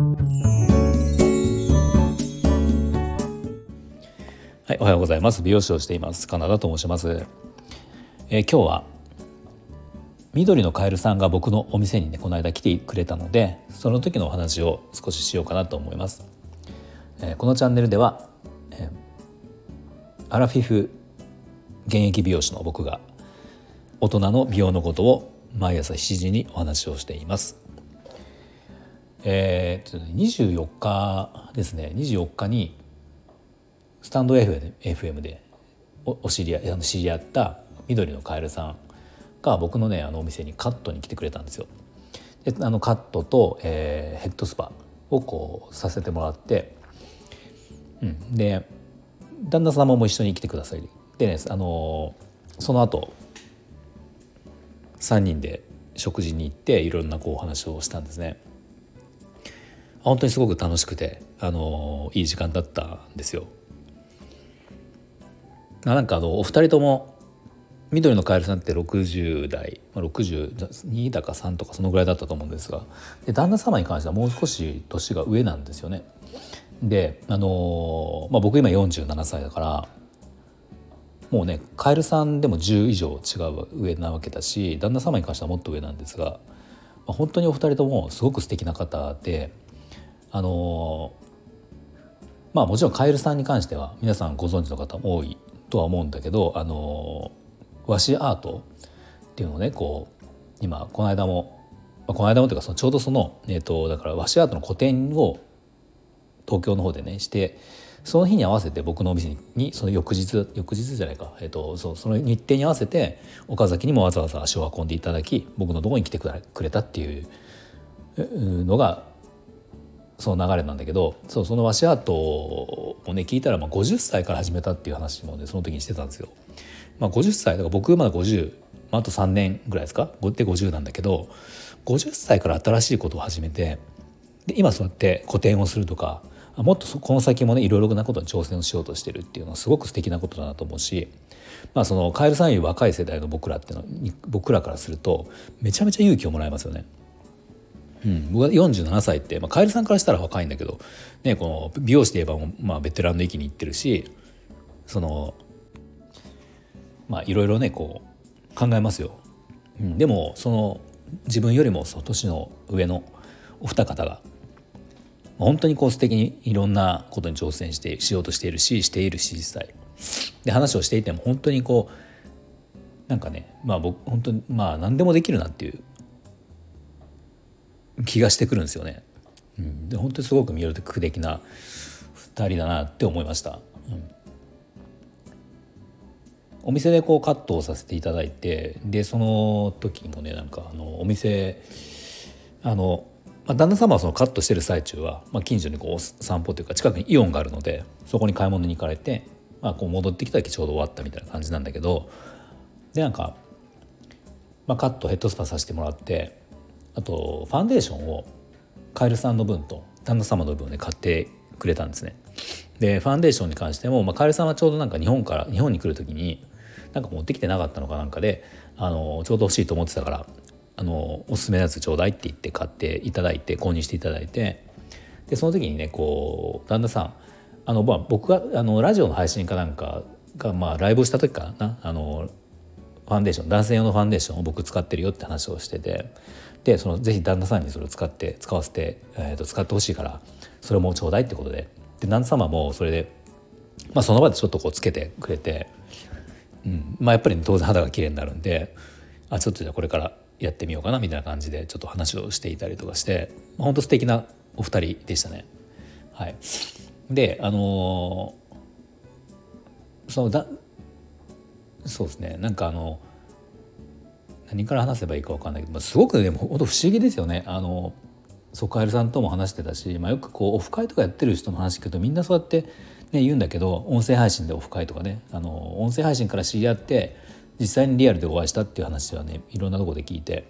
はい、おはようございます。美容師をしています。カナダと申します。えー、今日は緑のカエルさんが僕のお店にねこの間来てくれたので、その時のお話を少ししようかなと思います。えー、このチャンネルでは、えー、アラフィフ現役美容師の僕が大人の美容のことを毎朝7時にお話をしています。えー、24日ですね24日にスタンド FM でお知り合い知り合った緑のカエルさんが僕のねあのお店にカットに来てくれたんですよ。であのカットと、えー、ヘッドスパをこうさせてもらって、うん、で旦那様も一緒に来てくださいでねあのその後3人で食事に行っていろんなこうお話をしたんですね。本当にすごく楽しくてあのいい時間だったんですよ。なんかあのお二人とも緑のカエルさんって60代62だか3とかそのぐらいだったと思うんですがで旦那様に関してはもう少し年が上なんですよね。であのまあ、僕今47歳だからもうねカエルさんでも10以上違う上なわけだし旦那様に関してはもっと上なんですが、まあ、本当にお二人ともすごく素敵な方であのまあもちろんカエルさんに関しては皆さんご存知の方も多いとは思うんだけどあの和紙アートっていうのをねこう今この間も、まあ、この間もというかそのちょうどその、えーと、だから和紙アートの個展を東京の方でねしてその日に合わせて僕のお店にその翌日翌日じゃないか、えーと、そその日程に合わせて岡崎にもわざわざ足を運んでいただき僕のところに来てくれたっていうのがその流れなんだけどそうその和紙アートをね聞いたらまあ50歳から始めたっていう話もねその時にしてたんですよ。まあ、50歳だから僕まだ50、まあ、あと3年ぐらいですか？で50なんだけど50歳から新しいことを始めてで今そうやって個展をするとかもっとこの先もねいろいろなことに挑戦をしようとしてるっていうのはすごく素敵なことだなと思うし、まあ、そのカエルさんより若い世代の僕らっていうの僕らからするとめちゃめちゃ勇気をもらえますよね。うん、僕は47歳って、まあ、カエルさんからしたら若いんだけど、ね、この美容師で言えば、まあ、ベテランの域に行ってるしそのまあいろいろねこう考えますよ。うん、でもその自分よりもその年の上のお二方が本当にこう素敵にいろんなことに挑戦してしようとしているししているし実際。で話をしていても本当にこうなんかねまあ僕本当にまあ何でもできるなっていう気がしてくるんですよね。うん、で本当にすごく魅力的な2人だなって思いました。うんお店でこうカットをさせていただいてでその時もねなんかあのお店あの、まあ、旦那様はそのカットしてる最中は、まあ、近所にこう散歩というか近くにイオンがあるのでそこに買い物に行かれて、まあ、こう戻ってきた時ちょうど終わったみたいな感じなんだけどでなんか、まあ、カットヘッドスパさせてもらってあとファンデーションをカエルさんの分と旦那様の分で買ってくれたんですね。でファンデーションに関しても、まあ、カエルさんはちょうどなんか日本から日本に来る時になんか持ってきてなかったのかなんかであのちょうど欲しいと思ってたからあのおすすめのやつちょうだいって言って買っていただいて購入していただいてでその時にねこう旦那さんあの、まあ、僕があのラジオの配信かなんかが、まあ、ライブをした時かなあのファンデーション男性用のファンデーションを僕使ってるよって話をしててでそのぜひ旦那さんにそれを使って使わせて、えー、と使ってほしいからそれもちょうだいってことで。で旦那様もそれで、まあ、その場でちょっとこうつけてくれてうんまあ、やっぱり、ね、当然肌が綺麗になるんであちょっとじゃあこれからやってみようかなみたいな感じでちょっと話をしていたりとかして、まあ、本当素敵なお二人でしたね。はい、であのー、そのだそうですね。なんかあの何から話せばいいか分かんないけど、まあ、すごくでも本当不思議ですよね。あのソカエルさんとも話してたし、まあ、よくこうオフ会とかやってる人の話聞くとみんなそうやってね、言うんだけど音声配信でオフ会とかねあの音声配信から知り合って実際にリアルでお会いしたっていう話はねいろんなとこで聞いて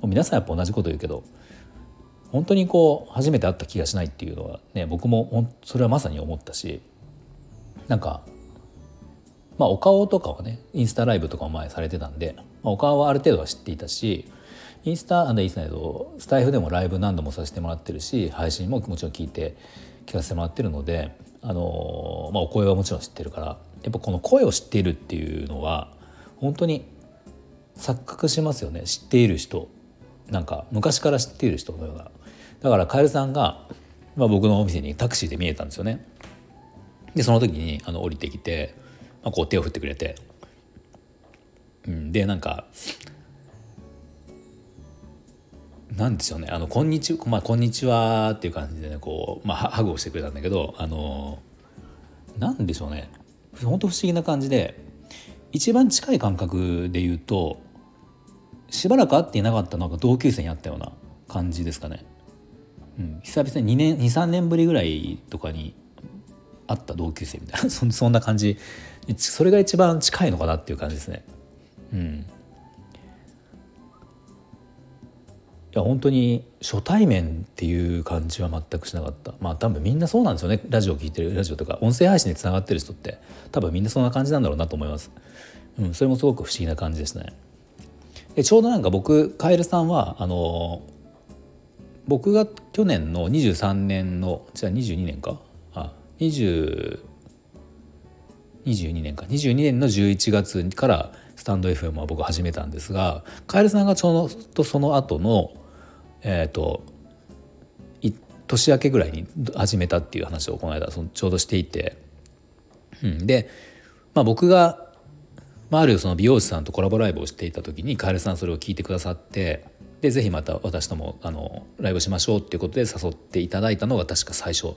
もう皆さんやっぱ同じこと言うけど本当にこう初めて会った気がしないっていうのはね僕もそれはまさに思ったしなんかまあお顔とかはねインスタライブとかも前されてたんで、まあ、お顔はある程度は知っていたしインスタでインスタとスタイフでもライブ何度もさせてもらってるし配信ももちろん聞いて聞かせてもらってるのであの、まあ、お声はもちろん知ってるからやっぱこの声を知っているっていうのは本当に錯覚しますよね。知っている人。なんか昔から知っている人のような。だからカエルさんが、まあ、僕のお店にタクシーで見えたんですよね。でその時にあの降りてきて、あ、こう手を振ってくれて、うん、でなんかなんでしょうね「あのこんにちは」まあ「こんにちは」っていう感じでねこう、まあ、ハグをしてくれたんだけどあのなんでしょうね。本当不思議な感じで一番近い感覚で言うとしばらく会っていなかったのが同級生に会ったような感じですかね。うん、久々に2年23年ぶりぐらいとかに会った同級生みたいな そんな感じそれが一番近いのかなっていう感じですね。うん、いや本当に初対面っていう感じは全くしなかった。まあ多分みんなそうなんですよね。ラジオ聞いてるラジオとか音声配信でつながってる人って。多分みんなそんな感じなんだろうなと思います、うん、それもすごく不思議な感じですね。でちょうどなんか僕カエルさんはあの僕が去年の23年のじゃあ22年か？あ20 22年か。22年の11月からスタンド FM は僕始めたんですがカエルさんがちょうどその後のえっ、ー、と年明けぐらいに始めたっていう話をこの間そのちょうどしていて、うん、で、まあ、僕が、まあ、あるその美容師さんとコラボライブをしていた時にカエルさんそれを聞いてくださってでぜひまた私ともあのライブしましょうっていうことで誘っていただいたのが確か最初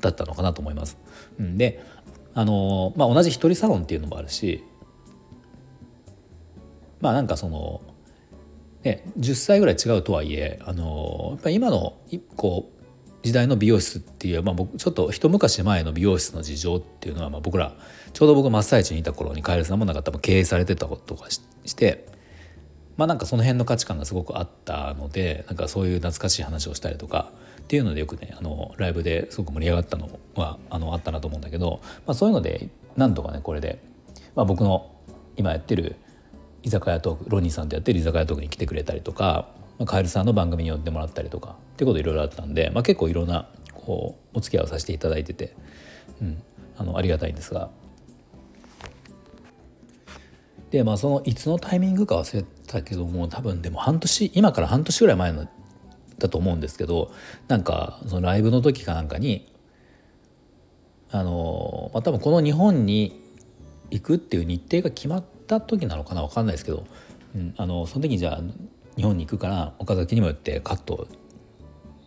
だったのかなと思います。うん、であの、まあ、同じ一人サロンっていうのもあるしまあなんかそのね、10歳ぐらい違うとはいえあのやっぱ今のこう時代の美容室っていう、まあ、僕ちょっと一昔前の美容室の事情っていうのは、まあ、僕らちょうど僕真っ最中にいた頃にカエルさんもなんか多分経営されてたことかしてまあなんかその辺の価値観がすごくあったのでなんかそういう懐かしい話をしたりとかっていうのでよくねあのライブですごく盛り上がったのはあのあったなと思うんだけど、まあ、そういうのでなんとかねこれで、まあ、僕の今やってる居酒屋トークロニーさんとやってる居酒屋トークに来てくれたりとか、まあ、カエルさんの番組に呼んでもらったりとかっていうこといろいろあったんで、まあ、結構いろんなこうお付き合いをさせていただいてて、うん、あのありがたいんですが。でまあそのいつのタイミングか忘れたけども多分でも半年今から半年ぐらい前のだと思うんですけどなんかそのライブの時かなんかにあの、まあ、多分この日本に行くっていう日程が決まった時なのかな分かんないですけど、うん、あのその時にじゃあ日本に行くから岡崎にもよってカット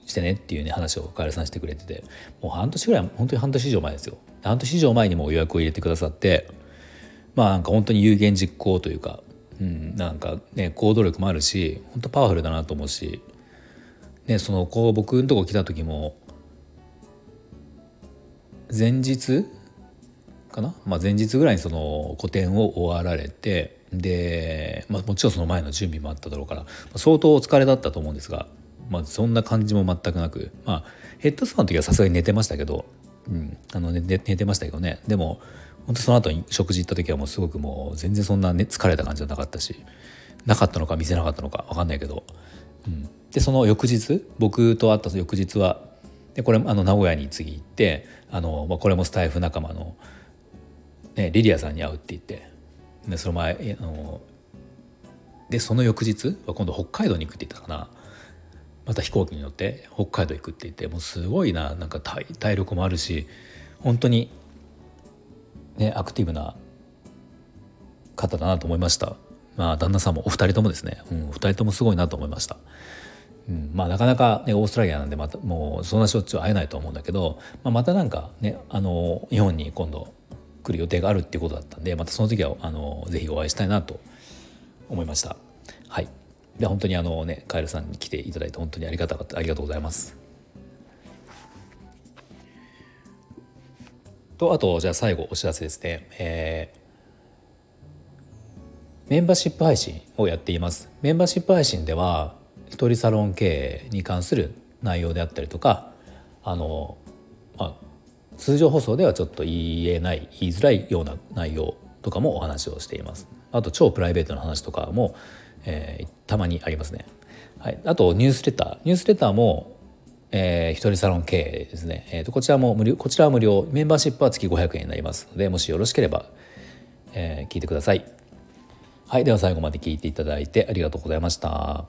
してねっていうね話をカエルさんしてくれててもう半年ぐらい本当に半年以上前ですよ。半年以上前にも予約を入れてくださってまあなんか本当に有言実行というか、うん、なんかね行動力もあるし本当パワフルだなと思うし、ね、そのこう僕のとこ来た時も前日かな、まあ、前日ぐらいにその個展を終わられてで、まあ、もちろんその前の準備もあっただろうから相当お疲れだったと思うんですが、まあ、そんな感じも全くなく、まあ、ヘッドスパの時はさすがに寝てましたけど、うん、あの寝寝てましたけどね。でも本当その後に食事行った時はもうすごくもう全然そんな、ね、疲れた感じじゃなかったしなかったのか見せなかったのか分かんないけど、でその翌日僕と会った翌日はでこれあの名古屋に次行ってあの、まあ、これもスタイフ仲間のね、リリアさんに会うって言ってでその前あのでその翌日は今度北海道に行くって言ったかな。また飛行機に乗って北海道行くって言ってもうすごいななんか体体力もあるし本当にねアクティブな方だなと思いました。まあ旦那さんもお二人ともですね、うん、お二人ともすごいなと思いました。うん、まあなかなか、ね、オーストラリアなんでまたもうそんなしょっちゅう会えないと思うんだけど、まあ、またなんかねあの日本に今度来る予定があるっていうことだったんでまたその時はあのぜひお会いしたいなと思いました。はい。で本当にあのねカエルさんに来ていただいて本当にありがたかった。ありがとうございます。とあとじゃあ最後お知らせですね。えー、メンバーシップ配信をやっています。メンバーシップ配信では一人サロン経営に関する内容であったりとかあの、まあ、通常放送ではちょっと言えない言いづらいような内容とかもお話をしています。あと超プライベートの話とかも、えー、たまにありますね、はい、あとニュースレター。ニュースレターも、えー、一人サロン経営ですね、えーと、こちらも無料こちらは無料。メンバーシップは月500円になりますのでもしよろしければ、えー、聞いてください。はいでは最後まで聞いていただいてありがとうございました。